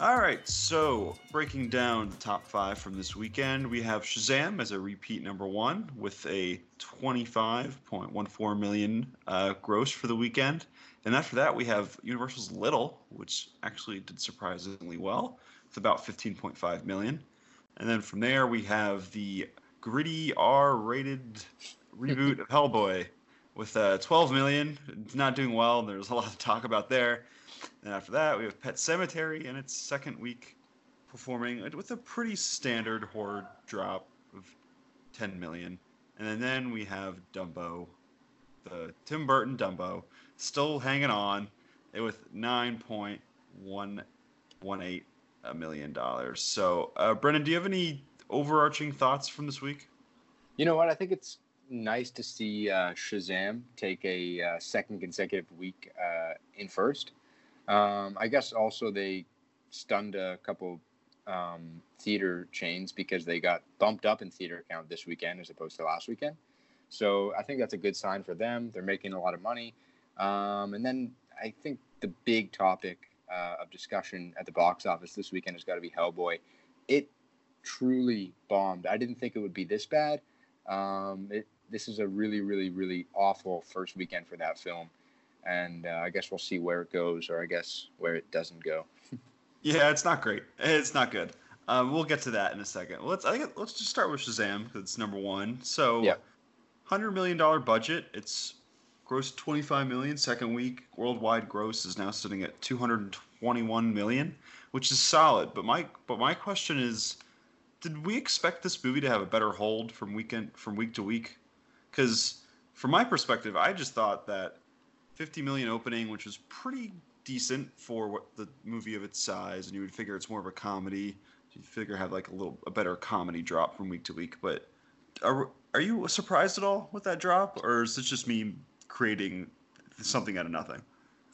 All right, so breaking down the top five from this weekend, we have Shazam as a repeat number one with a 25.14 million uh, gross for the weekend. And after that, we have Universal's Little, which actually did surprisingly well. It's about 15.5 million. And then from there, we have the gritty R-rated reboot of Hellboy with uh, 12 million. It's not doing well. There's a lot of talk about there. And after that, we have Pet Sematary in its second week performing with a pretty standard horror drop of 10 million. And then we have Dumbo, the Tim Burton Dumbo, still hanging on with 9.118 million dollars. So, uh, Brennan, do you have any overarching thoughts from this week? You know what? I think it's nice to see uh, Shazam take a uh, second consecutive week uh, in first. Um, I guess also they stunned a couple um, theater chains because they got bumped up in theater count this weekend as opposed to last weekend. So I think that's a good sign for them. They're making a lot of money. Um, and then I think the big topic uh, of discussion at the box office this weekend has got to be Hellboy. It truly bombed. I didn't think it would be this bad. Um, it, this is a really, really, really awful first weekend for that film and uh, I guess we'll see where it goes, or I guess where it doesn't go. yeah, it's not great. It's not good. Um, we'll get to that in a second. Let's I think let's just start with Shazam because it's number one. So, yeah. hundred million dollar budget. It's gross 25 million second week worldwide gross is now sitting at 221 million which is solid but my but my question is did we expect this movie to have a better hold from weekend from week to week because from my perspective i just thought that 50 million opening, which was pretty decent for what the movie of its size, and you would figure it's more of a comedy. You figure have like a little a better comedy drop from week to week. But are are you surprised at all with that drop, or is this just me creating something out of nothing?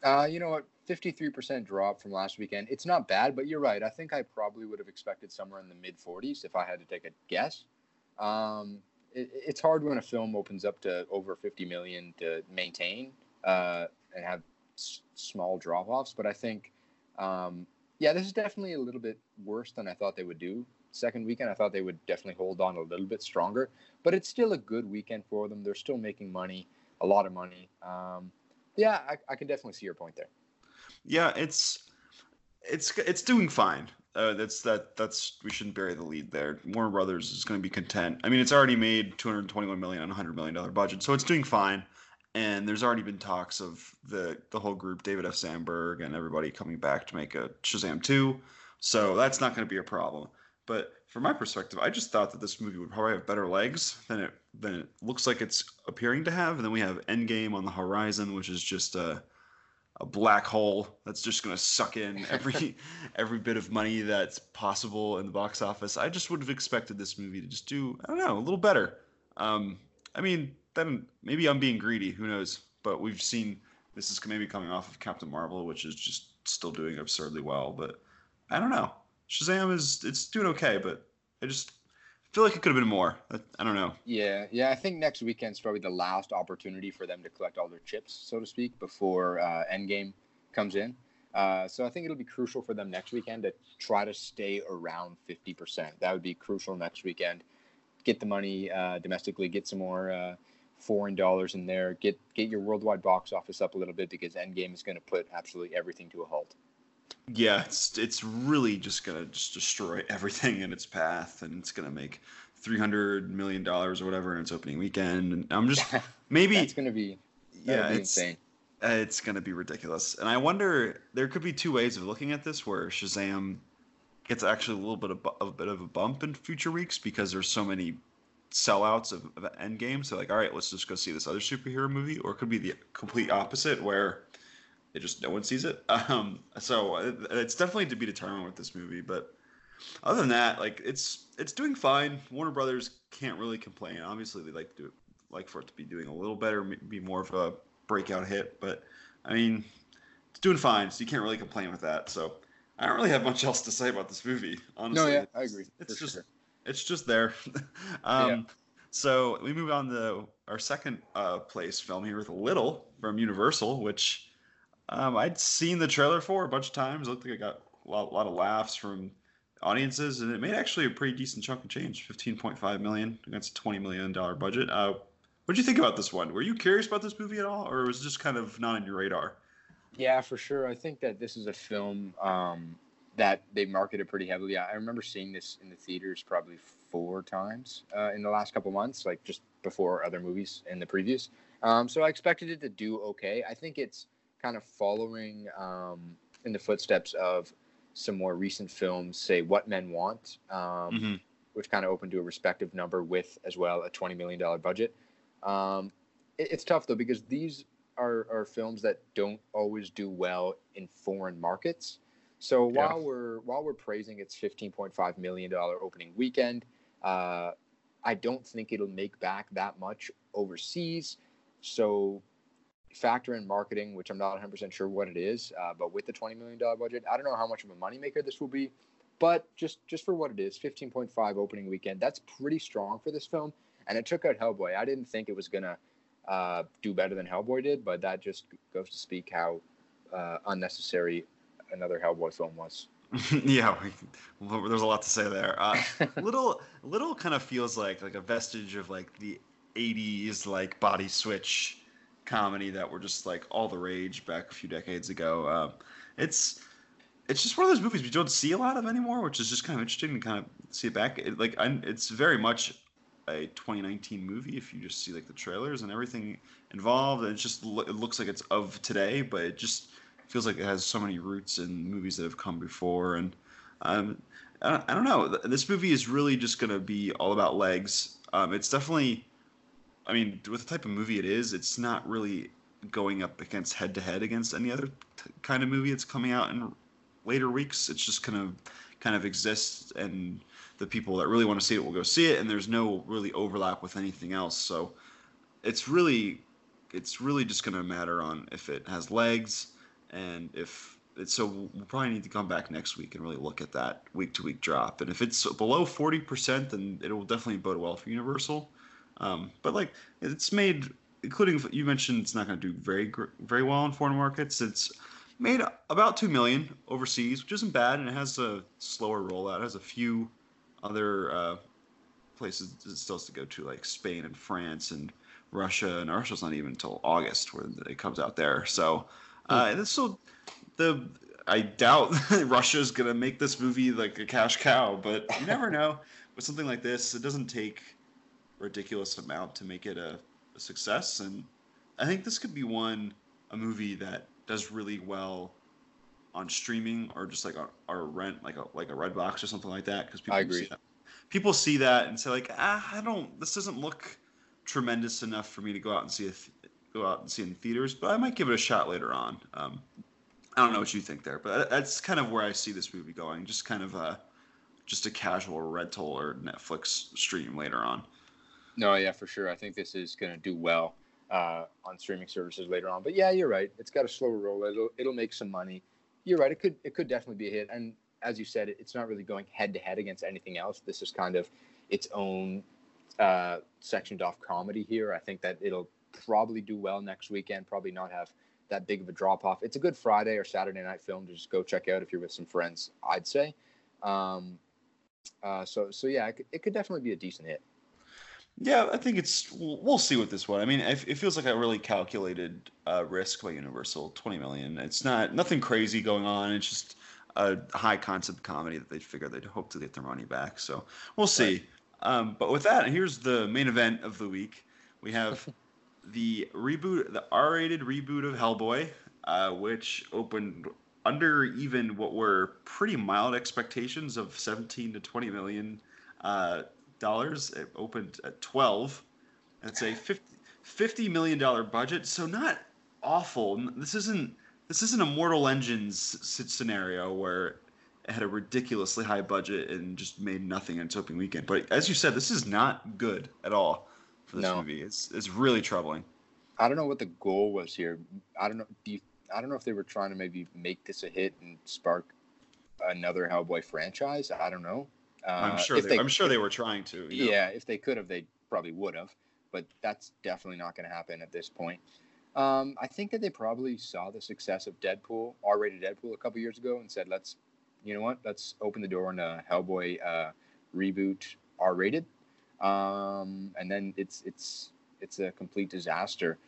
Uh, you know what? 53% drop from last weekend. It's not bad, but you're right. I think I probably would have expected somewhere in the mid 40s if I had to take a guess. Um, it, it's hard when a film opens up to over 50 million to maintain uh, and have s- small drop offs. But I think, um, yeah, this is definitely a little bit worse than I thought they would do. Second weekend, I thought they would definitely hold on a little bit stronger, but it's still a good weekend for them. They're still making money, a lot of money. Um, yeah, I, I can definitely see your point there. Yeah, it's it's it's doing fine. Uh, that's that that's we shouldn't bury the lead there. Warner Brothers is going to be content. I mean, it's already made 221 million on a 100 million dollar budget, so it's doing fine and there's already been talks of the the whole group, David F. Sandberg and everybody coming back to make a Shazam two. So that's not going to be a problem. But from my perspective, I just thought that this movie would probably have better legs than it than it looks like it's appearing to have. And then we have Endgame on the horizon, which is just a a black hole that's just going to suck in every every bit of money that's possible in the box office. I just would have expected this movie to just do I don't know a little better. Um, I mean, then maybe I'm being greedy. Who knows? But we've seen this is maybe coming off of Captain Marvel, which is just still doing absurdly well. But I don't know. Shazam is it's doing okay, but I just feel like it could have been more. I, don't know. Yeah, yeah. I think next weekend's probably the last opportunity for them to collect all their chips, so to speak, before uh, Endgame comes in. Uh, so I think it'll be crucial for them next weekend to try to stay around 50%. That would be crucial next weekend. Get the money uh, domestically, get some more uh, foreign dollars in there. Get get your worldwide box office up a little bit because Endgame is going to put absolutely everything to a halt. Yeah, it's it's really just going to just destroy everything in its path, and it's going to make three hundred million dollars or whatever in its opening weekend. And I'm just maybe it's going to be yeah, be it's insane. It's going to be ridiculous, and I wonder there could be two ways of looking at this, where Shazam gets actually a little bit of a bit of a bump in future weeks because there's so many sellouts of, of Endgame. So like, all right, let's just go see this other superhero movie, or it could be the complete opposite where it just no one sees it. Um, so it's definitely to be determined with this movie, but other than that, like it's it's doing fine. Warner Brothers can't really complain. Obviously, they like to do it, like for it to be doing a little better, be more of a breakout hit. But I mean, it's doing fine, so you can't really complain with that. So I don't really have much else to say about this movie. Honestly, no, yeah, I agree. It's just sure. It's just there. um, yeah. So we move on to our second uh, place film here with Little from Universal, which um, I'd seen the trailer for a bunch of times. It looked like it got a lot, a lot of laughs from audiences, and it made actually a pretty decent chunk of change, 15.5 million against a 20 million dollar budget. Uh, what did you think about this one? Were you curious about this movie at all, or was it just kind of not on your radar? Yeah, for sure. I think that this is a film um, that they marketed pretty heavily. I remember seeing this in the theaters probably four times uh, in the last couple months, like just before other movies in the previews. Um, so I expected it to do okay. I think it's kind of following um, in the footsteps of some more recent films, say What Men Want, um, mm-hmm. which kind of opened to a respective number with as well a $20 million budget. Um, it, it's tough though because these are, are films that don't always do well in foreign markets. So yeah. while we're while we're praising its 15.5 million dollar opening weekend, uh, I don't think it'll make back that much overseas. So factor in marketing, which I'm not 100% sure what it is, uh, but with the $20 million budget, I don't know how much of a moneymaker this will be. But just just for what it is, 15.5 opening weekend, that's pretty strong for this film. And it took out Hellboy. I didn't think it was gonna uh, do better than Hellboy did, but that just goes to speak how uh, unnecessary another Hellboy film was. yeah, there's a lot to say there. Uh, little, little kind of feels like like a vestige of like the '80s like body switch comedy that were just like all the rage back a few decades ago. Uh, it's it's just one of those movies we don't see a lot of anymore, which is just kind of interesting to kind of see it back. It, like I'm, it's very much a 2019 movie if you just see like the trailers and everything involved. And it just it looks like it's of today, but it just feels like it has so many roots in movies that have come before. And um, I, don't, know. This movie is really just going to be all about legs. Um, it's definitely I mean, with the type of movie it is, it's not really going up against head to head against any other t- kind of movie that's coming out in later weeks. It's just kind of kind of exists, and the people that really want to see it will go see it, and there's no really overlap with anything else. So it's really it's really just going to matter on if it has legs and if it's so we'll probably need to come back next week and really look at that week to week drop and if it's below 40% then it will definitely bode well for universal um, but like it's made, including you mentioned, it's not going to do very very well in foreign markets. It's made about two million overseas, which isn't bad, and it has a slower rollout. It has a few other uh, places it still has to go to, like Spain and France and Russia, and Russia's not even until August where it comes out there. So, uh, hmm. so the I doubt Russia's gonna make this movie like a cash cow, but you never know. With something like this, it doesn't take ridiculous amount to make it a, a success. And I think this could be one a movie that does really well on streaming or just like a, or rent like a like a Redbox or something like that because people I agree. See that. People see that and say like ah I don't this doesn't look tremendous enough for me to go out and see it go out and see in theaters but I might give it a shot later on. Um, I don't know what you think there, but that's kind of where I see this movie going. Just kind of a just a casual rental or Netflix stream later on. No, yeah, for sure. I think this is going to do well uh, on streaming services later on. But yeah, you're right. It's got a slower roll. It'll it'll make some money. You're right. It could it could definitely be a hit. And as you said, it's not really going head to head against anything else. This is kind of its own uh, sectioned off comedy here. I think that it'll probably do well next weekend. Probably not have that big of a drop off. It's a good Friday or Saturday night film to just go check out if you're with some friends. I'd say. Um, uh, so so yeah, it could, it could definitely be a decent hit. Yeah, I think it's. We'll see with this one. I mean, it, feels like a really calculated uh, risk by Universal. Twenty million. It's not nothing crazy going on. It's just a high concept comedy that they figure they'd hope to get their money back. So we'll see. Right. Um, but with that, here's the main event of the week. We have the reboot, the R-rated reboot of Hellboy, uh, which opened under even what were pretty mild expectations of 17 to 20 million. Uh, dollars. It opened at twelve. It's a 50, 50 million dollar budget, so not awful. This isn't this isn't a Mortal Engines scenario where it had a ridiculously high budget and just made nothing in its opening weekend. But as you said, this is not good at all for this no. movie. It's it's really troubling. I don't know what the goal was here. I don't know. Do you, I don't know if they were trying to maybe make this a hit and spark another Hellboy franchise. I don't know. I'm uh, sure. They, they, I'm sure they were trying to. You know? Yeah, if they could have, they probably would have. But that's definitely not going to happen at this point. Um, I think that they probably saw the success of Deadpool, R-rated Deadpool, a couple years ago, and said, "Let's you know what? Let's open the door on a Hellboy uh, reboot, R rated, um, and then it's it's it's a complete disaster.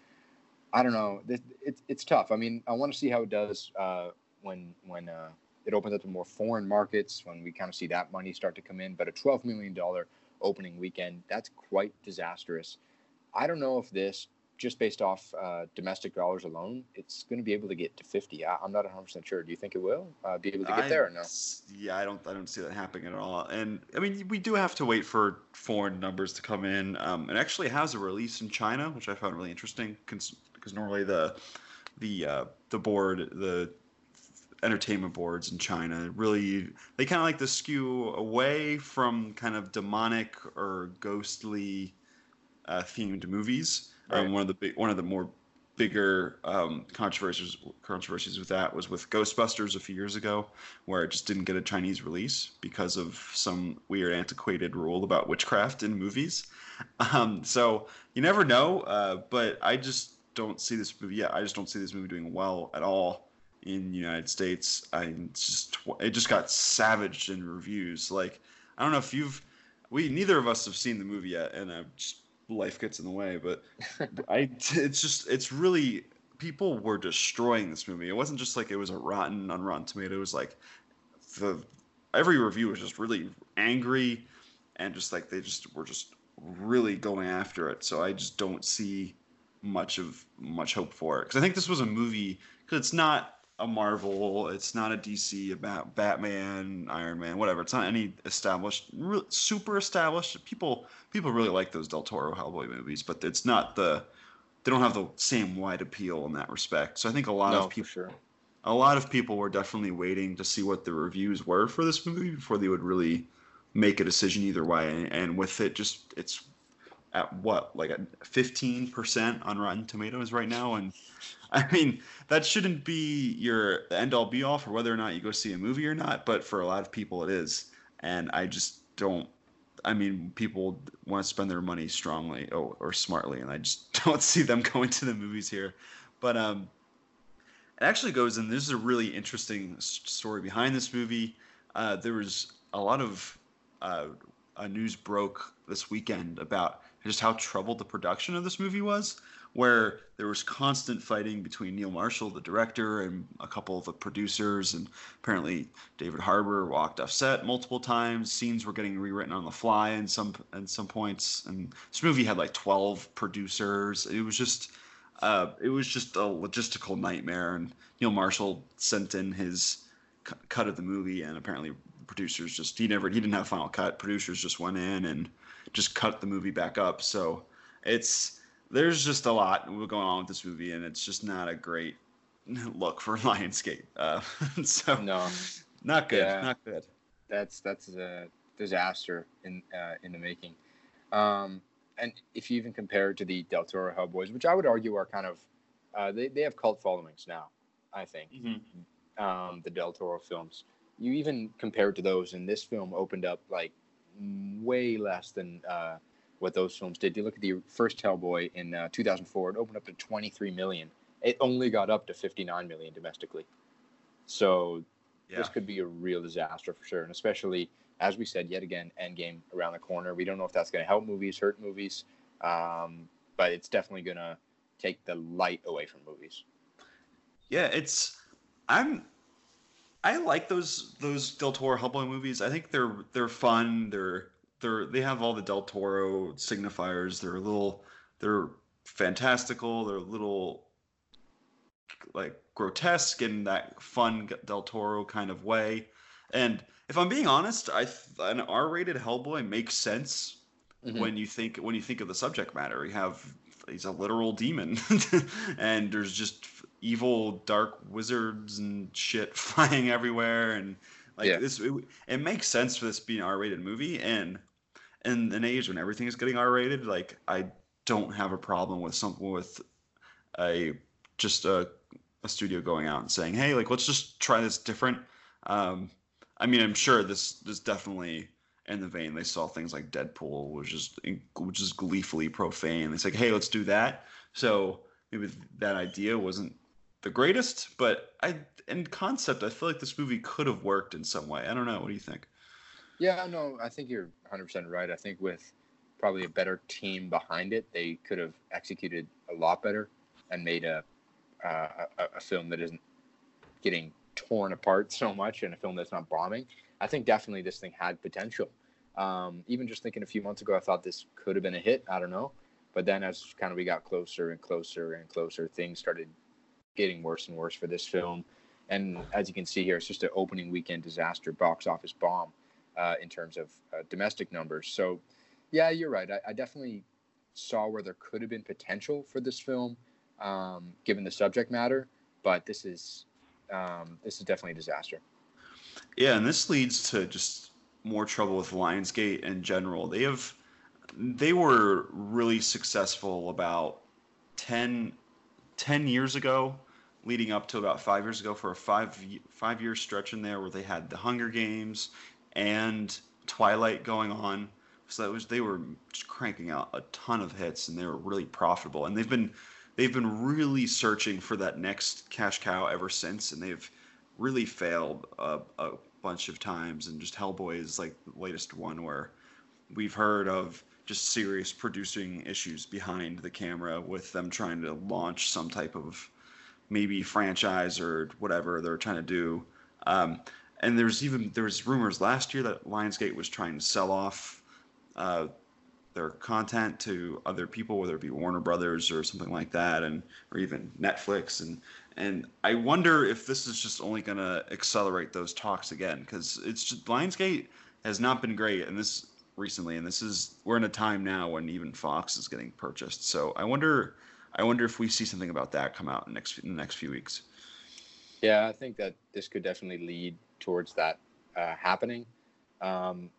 I don't know. It's it's tough. I mean, I want to see how it does uh, when when uh, it opens up to more foreign markets when we kind of see that money start to come in. But a twelve million dollar opening weekend, that's quite disastrous. I don't know if this just based off uh, domestic dollars alone, it's going to be able to get to 50. I, am not 100 percent sure. Do you think it will uh, be able to get I, there or no? Yeah, I don't. I don't see that happening at all. And I mean, we do have to wait for foreign numbers to come in. Um, it actually has a release in China, which I found really interesting because normally the the uh, the board the entertainment boards in China really they kind of like to skew away from kind of demonic or ghostly uh, themed movies Right. Um, one of the big, one of the more bigger um, controversies controversies with that was with Ghostbusters a few years ago, where it just didn't get a Chinese release because of some weird antiquated rule about witchcraft in movies. Um, so you never know, uh, but I just don't see this movie. Yeah, I just don't see this movie doing well at all in the United States. I just it just got savaged in reviews. Like I don't know if you've we neither of us have seen the movie yet, and I'm just life gets in the way. But I, it's just, it's really people were destroying this movie. It wasn't just like it was a rotten on Rotten Tomato. It was like the every review was just really angry and just like they just were just really going after it. So I just don't see much of much hope for it because I think this was a movie because it's not a Marvel. It's not a DC about Batman, Iron Man, whatever. It's not any established, re- super established. People people really like those Del Toro Hellboy movies, but it's not the they don't have the same wide appeal in that respect. So I think a lot no, of people sure. a lot of people were definitely waiting to see what the reviews were for this movie before they would really make a decision either way. And with it, just it's at what like a 15% on Rotten Tomatoes right now and I mean that shouldn't be your end all be all for whether or not you go see a movie or not but for a lot of people it is. And I just don't I mean people want to spend their money strongly or, or smartly and I just don't see them going to the movies here. But um it actually goes and there's a really interesting story behind this movie. Uh, there was a lot of uh, news broke this weekend about just how troubled the production of this movie was, where there was constant fighting between Neil Marshall, the director, and a couple of the producers, and apparently David Harbour walked off set multiple times. Scenes were getting rewritten on the fly in some at some points, and this movie had like twelve producers. It was just. Uh, it was just a logistical nightmare, and Neil Marshall sent in his c- cut of the movie, and apparently producers just he never he didn't have final cut. Producers just went in and just cut the movie back up. So it's there's just a lot going on with this movie, and it's just not a great look for Lionsgate. Uh, so no, not good, yeah, not good. That's that's a disaster in uh, in the making. Um, and if you even compare it to the Del Toro Hellboys, which I would argue are kind of uh, they they have cult followings now. I think mm-hmm. um, the Del Toro films. You even compare it to those, and this film opened up like way less than uh, what those films did. You look at the first Hellboy in uh, 2004; it opened up to 23 million. It only got up to 59 million domestically. So yeah. this could be a real disaster for sure, and especially as we said yet again, Endgame around the corner. We don't know if that's going to help movies, hurt movies, um, but it's definitely going to take the light away from movies. Yeah, it's. I'm I like those those Del Toro Hellboy movies. I think they're they're fun. They're they're they have all the Del Toro signifiers. They're a little they're fantastical. They're a little like grotesque in that fun Del Toro kind of way. And if I'm being honest, I an R-rated Hellboy makes sense mm-hmm. when you think when you think of the subject matter. You have he's a literal demon, and there's just evil dark wizards and shit flying everywhere and like yeah. this it, it, makes sense for this being an r-rated movie and in an age when everything is getting r-rated like i don't have a problem with something with a just a, a studio going out and saying hey like let's just try this different um i mean i'm sure this this definitely in the vein they saw things like deadpool which is which is gleefully profane they like, hey let's do that so maybe that idea wasn't the greatest, but I in concept I feel like this movie could have worked in some way. I don't know. What do you think? Yeah, no, I think you're 100% right. I think with probably a better team behind it, they could have executed a lot better and made a uh, a, a film that isn't getting torn apart so much and a film that's not bombing. I think definitely this thing had potential. Um, even just thinking a few months ago, I thought this could have been a hit. I don't know, but then as kind of we got closer and closer and closer, things started getting worse and worse for this film. And as you can see here, it's just an opening weekend disaster, box office bomb uh, in terms of uh, domestic numbers. So, yeah, you're right. I, I, definitely saw where there could have been potential for this film, um, given the subject matter. But this is um, this is definitely a disaster. Yeah, and this leads to just more trouble with Lionsgate in general. They have they were really successful about 10, 10 years ago leading up to about five years ago for a five five year stretch in there where they had the Hunger Games and Twilight going on. So that was they were just cranking out a ton of hits and they were really profitable. And they've been they've been really searching for that next cash cow ever since, and they've really failed a, a bunch of times. And just Hellboy is like the latest one where we've heard of just serious producing issues behind the camera with them trying to launch some type of maybe franchise or whatever they're trying to do. Um, and there's even there was rumors last year that Lionsgate was trying to sell off uh, their content to other people, whether it be Warner Brothers or something like that, and or even Netflix. And and I wonder if this is just only going to accelerate those talks again because it's just Lionsgate has not been great, and this recently, and this is we're in a time now when even Fox is getting purchased. So I wonder I wonder if we see something about that come out in next in the next few weeks. Yeah, I think that this could definitely lead towards that uh, happening. Um,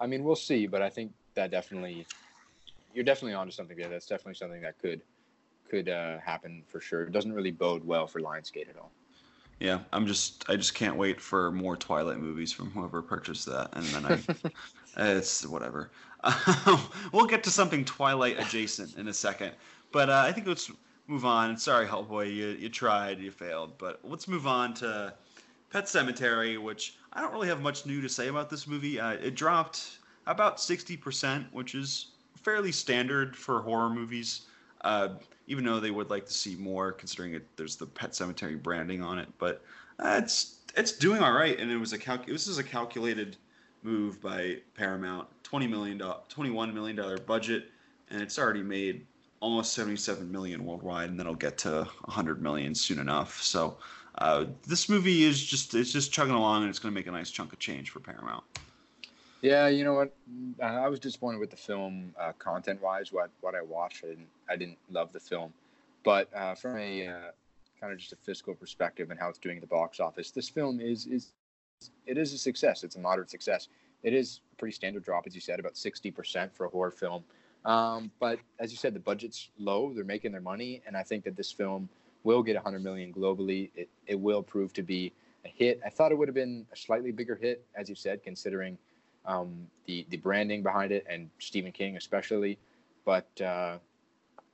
I mean, we'll see, but I think that definitely you're definitely onto something there. That's definitely something that could could uh, happen for sure. It doesn't really bode well for Lionsgate at all. Yeah, I'm just I just can't wait for more Twilight movies from whoever purchased that, and then I it's whatever. we'll get to something Twilight adjacent in a second, but uh, I think let's move on. Sorry, Hellboy, you you tried, you failed, but let's move on to Pet Sematary, which I don't really have much new to say about this movie. Uh, it dropped about 60%, which is fairly standard for horror movies. Uh, even though they would like to see more, considering it, there's the Pet Sematary branding on it. But uh, it's it's doing all right, and it was a calc- this is a calculated move by Paramount, twenty million twenty one million dollar budget, and it's already made almost seventy seven million worldwide, and then it'll get to hundred million soon enough. So uh, this movie is just it's just chugging along, and it's going to make a nice chunk of change for Paramount. Yeah, you know what? I was disappointed with the film uh, content wise. What what I watched, I didn't I didn't love the film, but uh, from a uh, kind of just a fiscal perspective and how it's doing at the box office, this film is is it is a success. It's a moderate success. It is a pretty standard drop, as you said, about sixty percent for a horror film. Um, but as you said, the budget's low. They're making their money, and I think that this film will get 100 million globally. It, it will prove to be a hit. I thought it would have been a slightly bigger hit, as you said, considering um, the the branding behind it and Stephen King especially. But uh,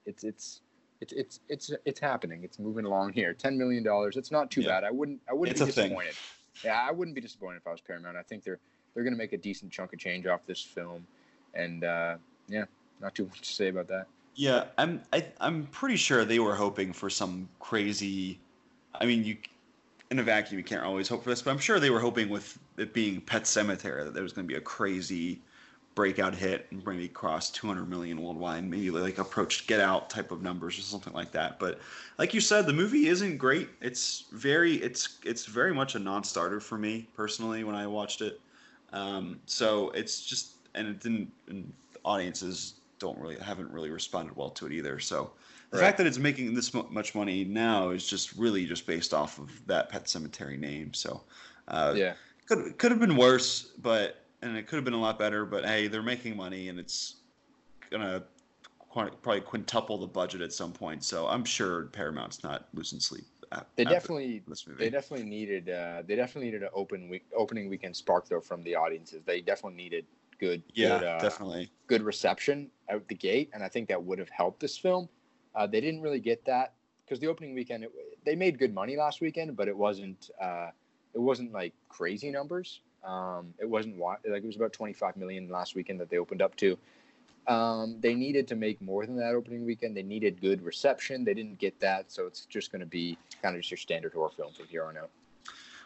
it's it's it's it's it's it's happening. It's moving along here. Ten million dollars. It's not too yeah. bad. I wouldn't I wouldn't it's be disappointed. Thing. Yeah, I wouldn't be disappointed if I was Paramount. I think they're they're going to make a decent chunk of change off this film, and uh, yeah, not too much to say about that. Yeah, I'm I, I'm pretty sure they were hoping for some crazy. I mean, you in a vacuum you can't always hope for this, but I'm sure they were hoping with it being Pet Sematary that there was going to be a crazy breakout hit and maybe cross 200 million worldwide, maybe like approach Get Out type of numbers or something like that. But like you said, the movie isn't great. It's very it's it's very much a non-starter for me personally when I watched it. Um, so it's just and it didn't. And audiences don't really haven't really responded well to it either. So the right. fact that it's making this much money now is just really just based off of that Pet Sematary name. So uh, yeah, could could have been worse, but and it could have been a lot better. But hey, they're making money, and it's gonna probably quintuple the budget at some point. So I'm sure Paramount's not losing sleep. they definitely they definitely needed uh, they definitely needed an open week opening weekend spark though from the audiences. They definitely needed good yeah good, uh, definitely good reception out the gate, and I think that would have helped this film. Uh, they didn't really get that because the opening weekend it, they made good money last weekend, but it wasn't uh, it wasn't like crazy numbers. Um, it wasn't like it was about 25 million last weekend that they opened up to. Um, they needed to make more than that opening weekend. They needed good reception. They didn't get that, so it's just going to be kind of just your standard horror film from here on out.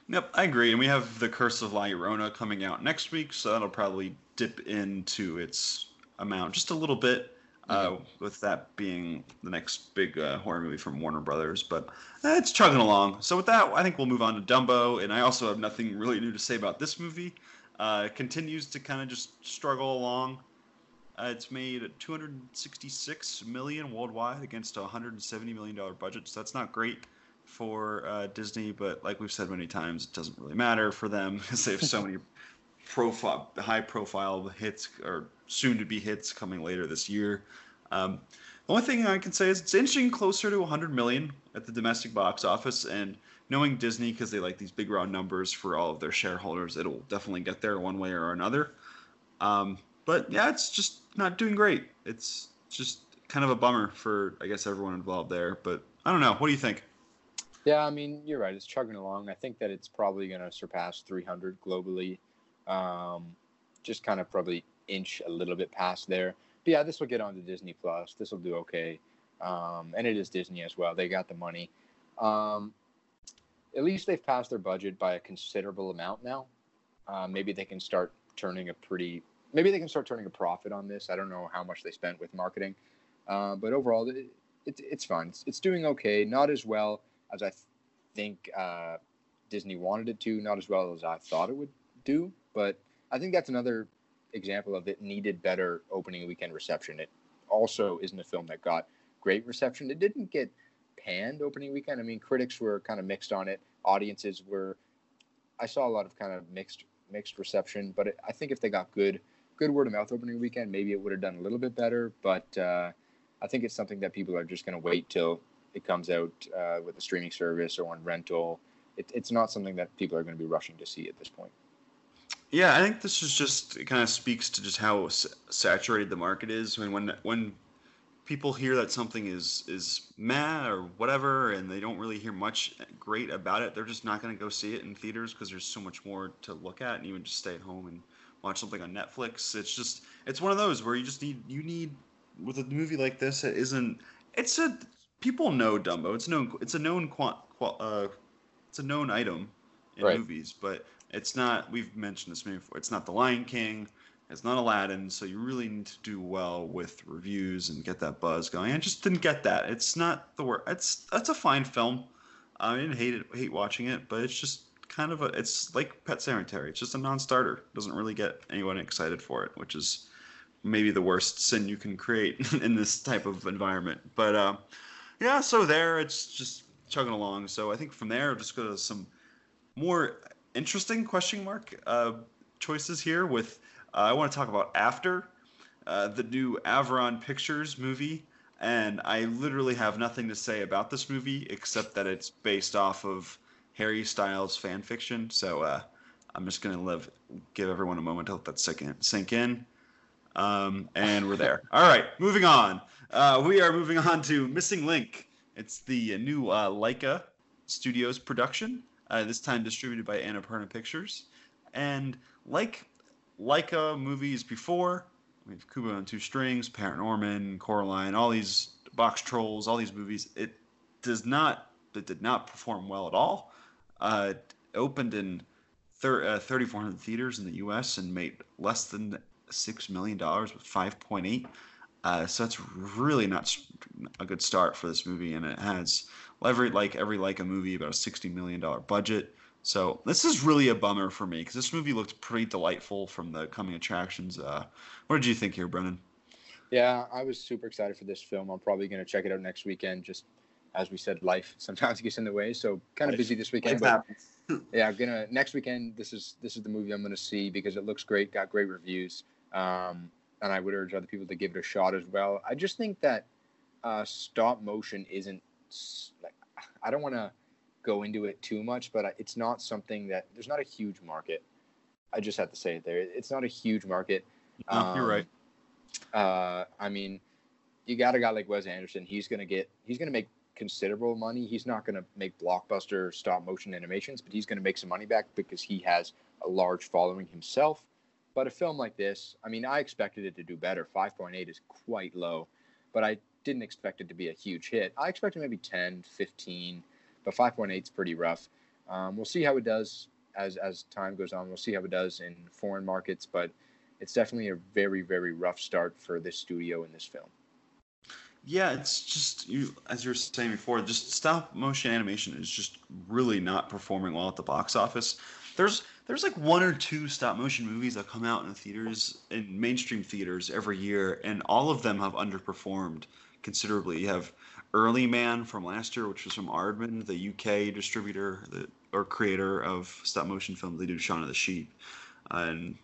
Yep, I agree. And we have The Curse of La Llorona coming out next week, so that'll probably dip into its amount just a little bit. Uh, with that being the next big uh, horror movie from Warner Brothers, but eh, it's chugging along. So with that, I think we'll move on to Dumbo, and I also have nothing really new to say about this movie. Uh, it continues to kind of just struggle along. Uh, it's made 266 million worldwide against a 170 million dollar budget, so that's not great for uh, Disney. But like we've said many times, it doesn't really matter for them because they have so many profile, high profile hits or soon to be hits coming later this year. Um, the only thing I can say is it's inching closer to 100 million at the domestic box office, and knowing Disney because they like these big round numbers for all of their shareholders, it'll definitely get there one way or another. Um, but yeah, it's just not doing great. It's just kind of a bummer for I guess everyone involved there. But I don't know. What do you think? Yeah, I mean you're right. It's chugging along. I think that it's probably going to surpass 300 globally. Um, just kind of probably inch a little bit past there. But yeah, this will get onto Disney Plus. This will do okay. Um, and it is Disney as well. They got the money. Um, at least they've passed their budget by a considerable amount now. Uh, maybe they can start turning a pretty maybe they can start turning a profit on this. I don't know how much they spent with marketing, uh, but overall, it, it, it's fine. It's, it's, doing okay. Not as well as I th- think uh, Disney wanted it to. Not as well as I thought it would do. But I think that's another example of it needed better opening weekend reception. It also isn't a film that got great reception. It didn't get panned opening weekend. I mean, critics were kind of mixed on it. Audiences were. I saw a lot of kind of mixed mixed reception, but it, I think if they got good good word of mouth opening weekend, maybe it would have done a little bit better. But uh, I think it's something that people are just going to wait till it comes out uh, with a streaming service or on rental. It, it's not something that people are going to be rushing to see at this point. Yeah, I think this is just it kind of speaks to just how saturated the market is. Mean, when when people hear that something is is meh or whatever, and they don't really hear much great about it, they're just not going to go see it in theaters because there's so much more to look at, and even just stay at home and watch something on Netflix. It's just it's one of those where you just need you need with a movie like this it isn't it's a people know Dumbo. It's known it's a known quant, uh, it's a known item in right. movies, but it's not we've mentioned this before. It's not The Lion King. It's not Aladdin, so you really need to do well with reviews and get that buzz going. I just didn't get that. It's not the word. It's that's a fine film. I didn't hate it, hate watching it, but it's just kind of a it's like Pet Sematary. It's just a non-starter. Doesn't really get anyone excited for it, which is maybe the worst sin you can create in this type of environment. But uh, yeah, so there it's just chugging along. So I think from there, just go to some more interesting question mark uh, choices here. With uh, I want to talk about After, uh, the new Aviron Pictures movie. And I literally have nothing to say about this movie except that it's based off of Harry Styles fan fiction. So uh, I'm just gonna live, give everyone a moment to let that sink in. Sink in. Um, and we're there. All right, moving on. Uh, we are moving on to Missing Link. It's the new uh, Laika Studios production. Uh, this time distributed by Annapurna Pictures. And like Laika movies before, we have Kubo and Two Strings, Paranorman, Coraline, all these Box Trolls, all these movies. It does not. It did not perform well at all. Uh, opened in thir- uh, 3,400 theaters in the U.S. and made less than six million dollars with 5.8. Uh, so that's really not a good start for this movie, and it has every like every like a movie about a 60 million dollar budget. So this is really a bummer for me because this movie looked pretty delightful from the coming attractions. Uh, what did you think here, Brennan? Yeah, I was super excited for this film. I'm probably going to check it out next weekend just as we said, life sometimes gets in the way. So kind of busy this weekend. But yeah, I'm gonna next weekend. This is this is the movie I'm gonna see because it looks great, got great reviews, um, and I would urge other people to give it a shot as well. I just think that uh, stop motion isn't like I don't want to go into it too much, but it's not something that there's not a huge market. I just have to say it there. It's not a huge market. No, um, you're right. Uh, I mean, you got a guy like Wes Anderson. He's gonna get. He's gonna make considerable money. He's not going to make blockbuster stop motion animations, but he's going to make some money back because he has a large following himself. But a film like this, I mean, I expected it to do better. 5.8 is quite low, but I didn't expect it to be a huge hit. I expected maybe 10, 15, but 5.8 is pretty rough. Um, we'll see how it does as as time goes on. We'll see how it does in foreign markets, but it's definitely a very very rough start for this studio in this film. Yeah, it's just you as you were saying before, just stop motion animation is just really not performing well at the box office. There's there's like one or two stop motion movies that come out in theaters in mainstream theaters every year, and all of them have underperformed considerably. You have Early Man from last year, which was from Aardman, the UK distributor or creator of stop motion films. They do Shaun of the Sheep, and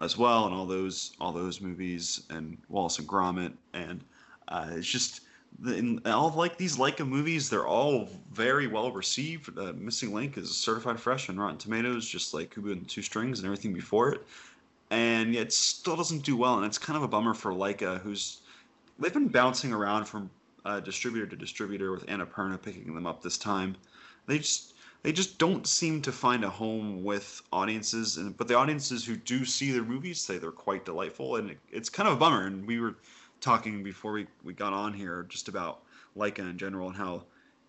as well, and all those all those movies, and Wallace and Gromit, and uh, it's just in all of like these Laika movies, they're all very well received. Uh, Missing Link is certified fresh on Rotten Tomatoes, just like Kubo and Two Strings and everything before it, and yet still doesn't do well. And it's kind of a bummer for Laika, who's they've been bouncing around from uh, distributor to distributor with Annapurna picking them up this time. They just they just don't seem to find a home with audiences, and but the audiences who do see their movies say they're quite delightful, and it, it's kind of a bummer. And we were talking before we, we got on here just about Laika in general and how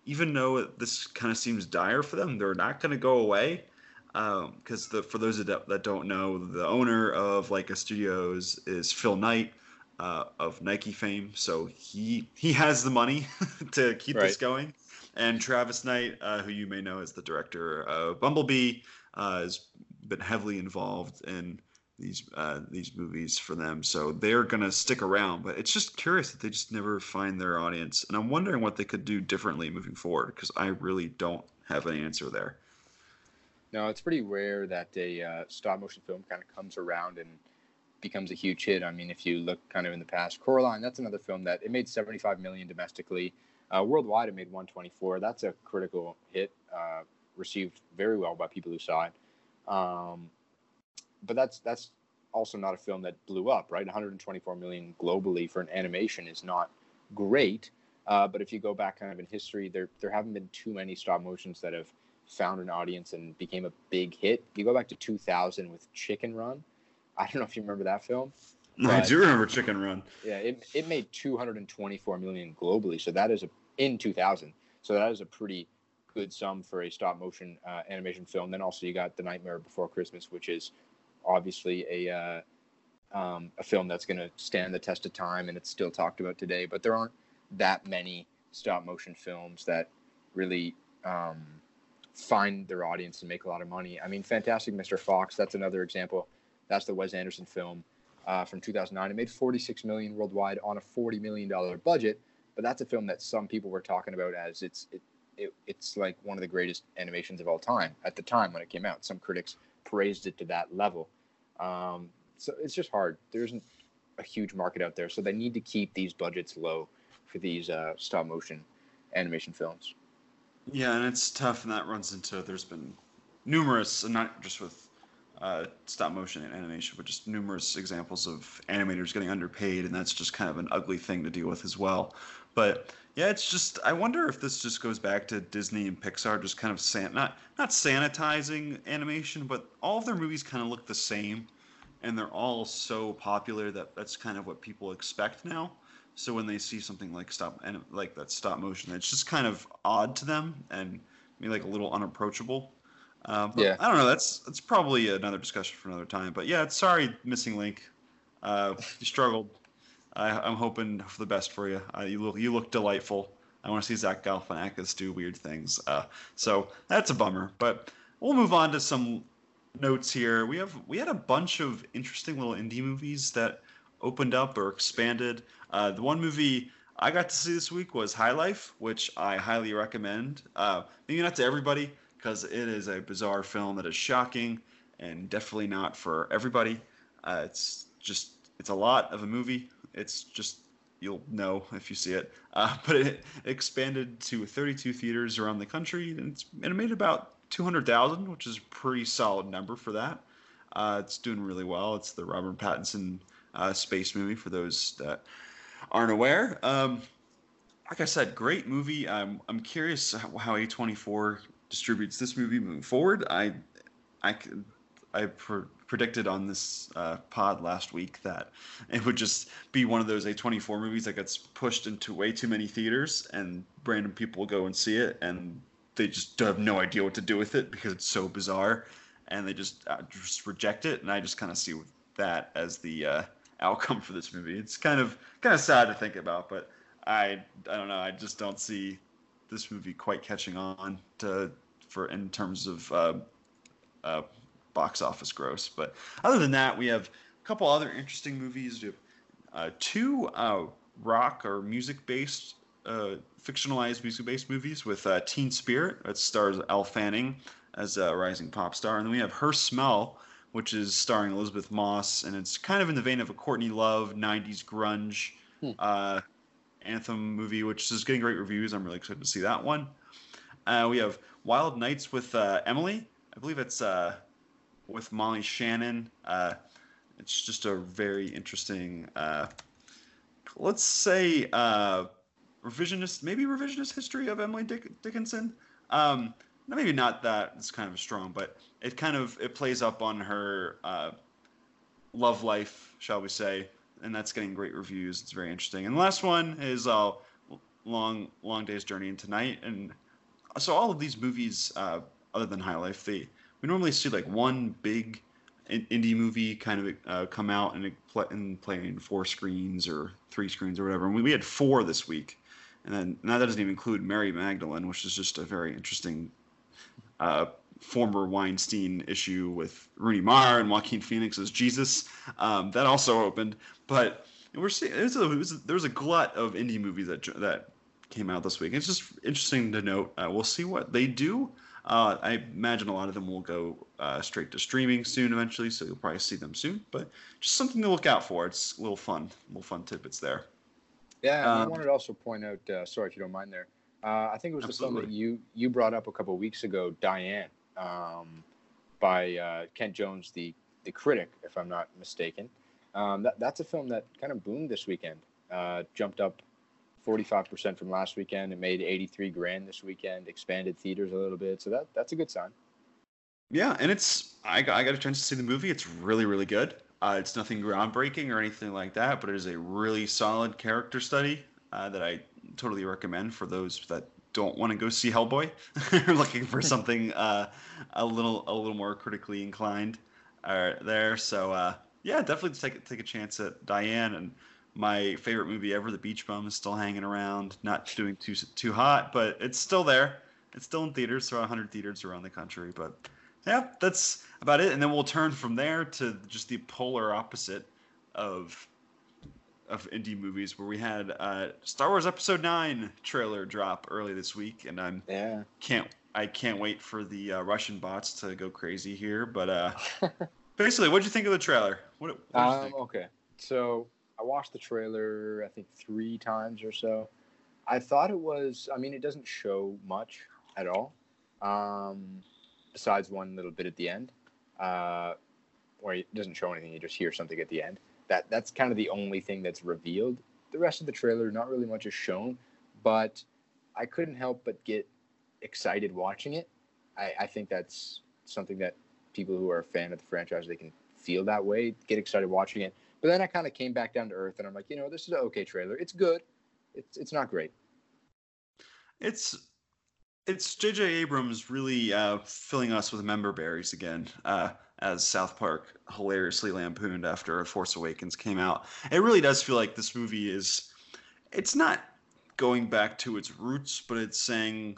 even though this kind of seems dire for them, they're not going to go away. Because um, for those that, that don't know, the owner of Laika Studios is Phil Knight uh, of Nike fame, so he he has the money to keep right. this going. And Travis Knight, uh, who you may know as the director of Bumblebee, uh, has been heavily involved in these uh, these movies for them, so they're gonna stick around. But it's just curious that they just never find their audience, and I'm wondering what they could do differently moving forward because I really don't have an answer there. No, it's pretty rare that a uh, stop motion film kind of comes around and becomes a huge hit. I mean, if you look kind of in the past, Coraline, that's another film that it made 75 million domestically. Uh, worldwide, it made 124. That's a critical hit, uh, received very well by people who saw it. Um, but that's that's also not a film that blew up, right? 124 million globally for an animation is not great. Uh, but if you go back kind of in history, there there haven't been too many stop motions that have found an audience and became a big hit. You go back to 2000 with Chicken Run. I don't know if you remember that film. I do remember Chicken Run. Yeah, it, it made 224 million globally. So that is a in 2000. So that is a pretty good sum for a stop motion uh, animation film. Then also you got The Nightmare Before Christmas, which is obviously a uh, um, a film that's going to stand the test of time, and it's still talked about today. But there aren't that many stop motion films that really um, find their audience and make a lot of money. I mean, Fantastic Mr. Fox, that's another example. That's the Wes Anderson film uh, from 2009. It made 46 million worldwide on a 40 million dollar budget, but that's a film that some people were talking about as it's it, it, it's like one of the greatest animations of all time at the time when it came out. Some critics praised it to that level. Um, so it's just hard. There isn't a huge market out there, so they need to keep these budgets low for these uh, stop motion animation films. Yeah, and it's tough, and that runs into there's been numerous, and not just with uh, stop motion and animation, but just numerous examples of animators getting underpaid, and that's just kind of an ugly thing to deal with as well. But yeah, it's just I wonder if this just goes back to Disney and Pixar just kind of san- not not sanitizing animation, but all of their movies kind of look the same, and they're all so popular that that's kind of what people expect now. So when they see something like stop and like that stop motion, it's just kind of odd to them and maybe like a little unapproachable. Uh, but yeah. I don't know. That's that's probably another discussion for another time. But yeah, sorry, missing link. Uh, you struggled. I, am hoping for the best for you. Uh, you look you look delightful. I want to see Zach Galifianakis do weird things. Uh, so that's a bummer. But we'll move on to some notes here. We have we had a bunch of interesting little indie movies that opened up or expanded. Uh, the one movie I got to see this week was High Life, which I highly recommend. Uh, maybe not to everybody because it is a bizarre film that is shocking and definitely not for everybody. Uh, it's just it's a lot of a movie it's just you'll know if you see it. Uh, but it expanded to 32 theaters around the country, and, and it made about 200,000, which is a pretty solid number for that. Uh, it's doing really well. It's the Robert Pattinson uh, space movie for those that aren't aware. Um, like I said, great movie. I'm I'm curious how A24 distributes this movie moving forward. I I I pr- predicted on this uh, pod last week that it would just be one of those A24 movies that gets pushed into way too many theaters, and random people go and see it, and they just have no idea what to do with it because it's so bizarre, and they just uh, just reject it. And I just kind of see that as the uh, outcome for this movie. It's kind of kind of sad to think about, but I I don't know. I just don't see this movie quite catching on to for in terms of uh, uh, box office gross. But other than that, we have a couple other interesting movies. We have uh, two uh, rock or music based, uh, fictionalized music based movies with uh, Teen Spirit, that stars Elle Fanning as a rising pop star. And then we have Her Smell, which is starring Elisabeth Moss. And it's kind of in the vein of a Courtney Love 90s grunge hmm. Uh, anthem movie, which is getting great reviews. I'm really excited to see that one. Uh, we have Wild Nights with Emily. I believe it's with Molly Shannon. Uh, it's just a very interesting, uh, let's say, uh, revisionist, maybe revisionist history of Emily Dick- Dickinson. Um, maybe not that it's kind of strong, but it kind of it plays up on her uh, love life, shall we say, and that's getting great reviews. It's very interesting. And the last one is uh, long long day's journey into night, and so all of these movies, uh, other than High Life, they we normally see like one big indie movie kind of uh, come out and, play, and play in four screens or three screens or whatever. And we, we had four this week, and then now that doesn't even include Mary Magdalene, which is just a very interesting uh, former Weinstein issue with Rooney Mara and Joaquin Phoenix as Jesus. Um, that also opened, but we're seeing it was a, it was, there was a glut of indie movies that that came out this week. It's just interesting to note. Uh, we'll see what they do. Uh, I imagine a lot of them will go uh, straight to streaming soon eventually, so you'll probably see them soon. But just something to look out for. It's a little fun, little fun tidbits there. Yeah, um, I wanted to also point out. Uh, sorry if you don't mind there. Uh, I think it was absolutely. the film that you you brought up a couple of weeks ago, Diane, um, by uh, Kent Jones, the the critic, if I'm not mistaken. Um, that, that's a film that kind of boomed this weekend. Uh, jumped up 45% from last weekend. It made 83 grand this weekend, expanded theaters a little bit. So that that's a good sign. Yeah, and it's I got, I got a chance to see the movie. It's really really good. Uh, it's nothing groundbreaking or anything like that, but it is a really solid character study uh, that I totally recommend for those that don't want to go see Hellboy or looking for something uh, a little a little more critically inclined uh, there. So uh, yeah, definitely take take a chance at Diane and my favorite movie ever, The Beach Bum, is still hanging around, not doing too too hot, but it's still there. It's still in theaters, so 100 theaters around the country. But yeah, that's about it. And then we'll turn from there to just the polar opposite of of indie movies, where we had uh, Star Wars Episode Nine trailer drop early this week, and I'm yeah can't I can't wait for the uh, Russian bots to go crazy here. But uh, basically, what did you think of the trailer? What, what um, okay, so I watched the trailer I think three times or so. I thought it was. I mean, it doesn't show much at all, um, besides one little bit at the end, uh, where it doesn't show anything. You just hear something at the end. That that's kind of the only thing that's revealed. The rest of the trailer, not really much is shown, but I couldn't help but get excited watching it. I, I think that's something that people who are a fan of the franchise they can feel that way, get excited watching it. But then I kind of came back down to earth, and I'm like, you know, this is an okay trailer. It's good. It's it's not great. It's it's J.J. Abrams really uh, filling us with member berries again, uh, as South Park hilariously lampooned after Force Awakens came out. It really does feel like this movie is. It's not going back to its roots, but it's saying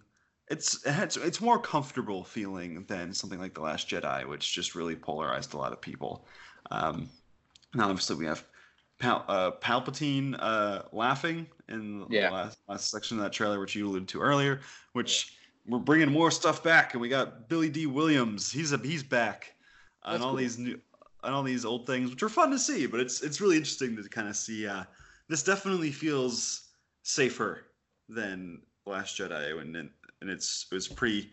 it's it's it's more comfortable feeling than something like the Last Jedi, which just really polarized a lot of people. Um, now, obviously, we have Pal- uh, Palpatine uh, laughing in yeah. the last, last, section of that trailer, which you alluded to earlier. Which yeah. we're bringing more stuff back, and we got Billy Dee Williams. He's a he's back on all cool. these new on all these old things, which are fun to see. But it's it's really interesting to kind of see. Uh, this definitely feels safer than Last Jedi, and and it's it was pretty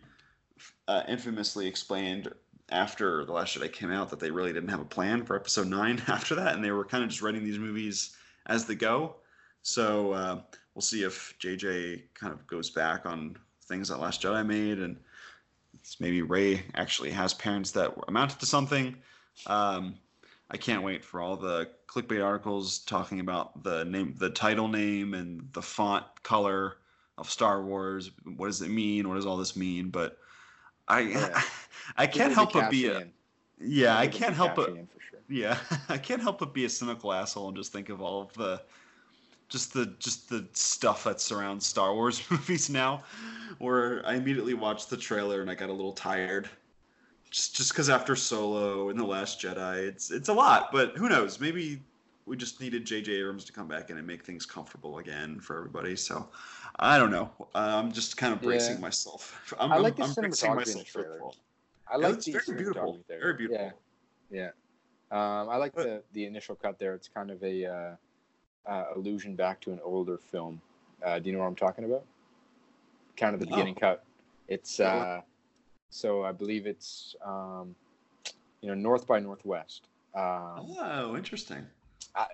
uh, infamously explained after the Last Jedi came out that they really didn't have a plan for Episode Nine after that, and they were kind of just writing these movies as they go. So uh, we'll see if JJ kind of goes back on things that Last Jedi made, and maybe Rey actually has parents that amounted to something. Um, I can't wait for all the clickbait articles talking about the name, the title name, and the font color of Star Wars. What does it mean? What does all this mean? But I, Yeah. I can't help but be a, yeah, I can't help but cashing in for sure. yeah, I can't help but be a cynical asshole and just think of all of the just the just the stuff that surrounds Star Wars movies now where I immediately watched the trailer and I got a little tired. Just just cuz after Solo and The Last Jedi, it's it's a lot, but who knows? Maybe we just needed J.J. Abrams to come back in and make things comfortable again for everybody. So I don't know. Uh, I'm just kind of bracing Yeah. myself. I'm, I like the I'm, I'm bracing the myself for the fall. I like it's the very beautiful. Very beautiful. Yeah, yeah. Um, I like But- the the initial cut there. It's kind of a uh, uh, allusion back to an older film. Uh, do you know what I'm talking about? Kind of the No. beginning cut. It's uh, so I believe it's um, you know North by Northwest. Um, Oh, interesting. I,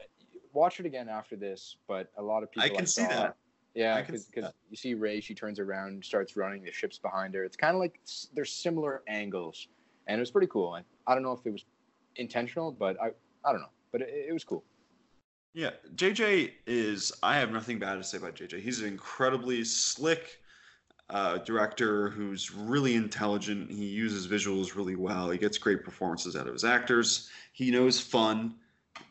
watch it again after this, but a lot of people I can see saw- that. Yeah, I because you see Rey, she turns around, starts running, the ship's behind her. It's kind of like they're similar angles, and it was pretty cool. I, I don't know if it was intentional, but I I don't know, but it, it was cool. Yeah, JJ is. I have nothing bad to say about JJ. He's an incredibly slick uh, director who's really intelligent. He uses visuals really well. He gets great performances out of his actors. He knows fun.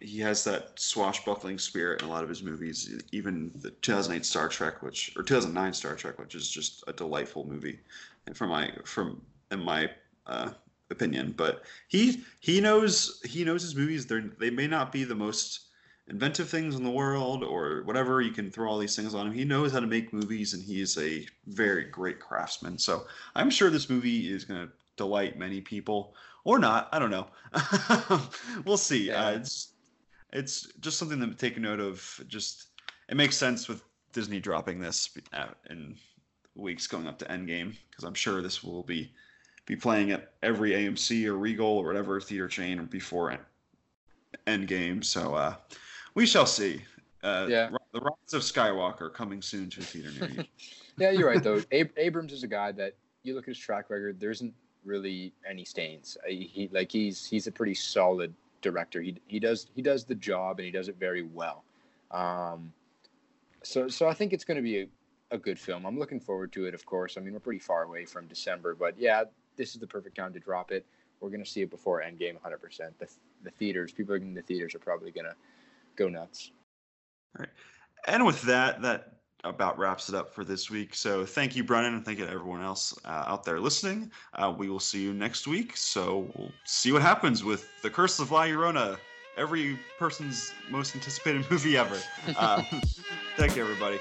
He has that swashbuckling spirit in a lot of his movies. Even the 2008 Star Trek, which or 2009 Star Trek, which is just a delightful movie, and from my from in my uh, opinion. But he he knows he knows his movies. They they may not be the most inventive things in the world or whatever. You can throw all these things on him. He knows how to make movies, and he is a very great craftsman. So I'm sure this movie is going to delight many people, or not. I don't know. we'll see. Yeah. Uh, it's it's just something to take note of. Just it makes sense with Disney dropping this uh, in weeks going up to Endgame because I'm sure this will be be playing at every AMC or Regal or whatever theater chain before Endgame. So uh, we shall see. Uh, Yeah. The Rise of Skywalker coming soon to a theater near you. Yeah, you're right though. Ab- Abrams is a guy that you look at his track record. There isn't really any stains. He like he's he's a pretty solid director. He he does he does the job and he does it very well. Um, so so I think it's going to be a, a good film. I'm looking forward to it. Of course, I mean we're pretty far away from December, but yeah, this is the perfect time to drop it. We're going to see it before Endgame, 100%. The the theaters, people in the theaters are probably going to go nuts. All right. And with that, that about wraps it up for this week. So thank you, Brennan, and thank you to everyone else uh, out there listening. Uh, we will see you next week. So we'll see what happens with The Curse of La Llorona, every person's most anticipated movie ever. Uh, thank you, everybody.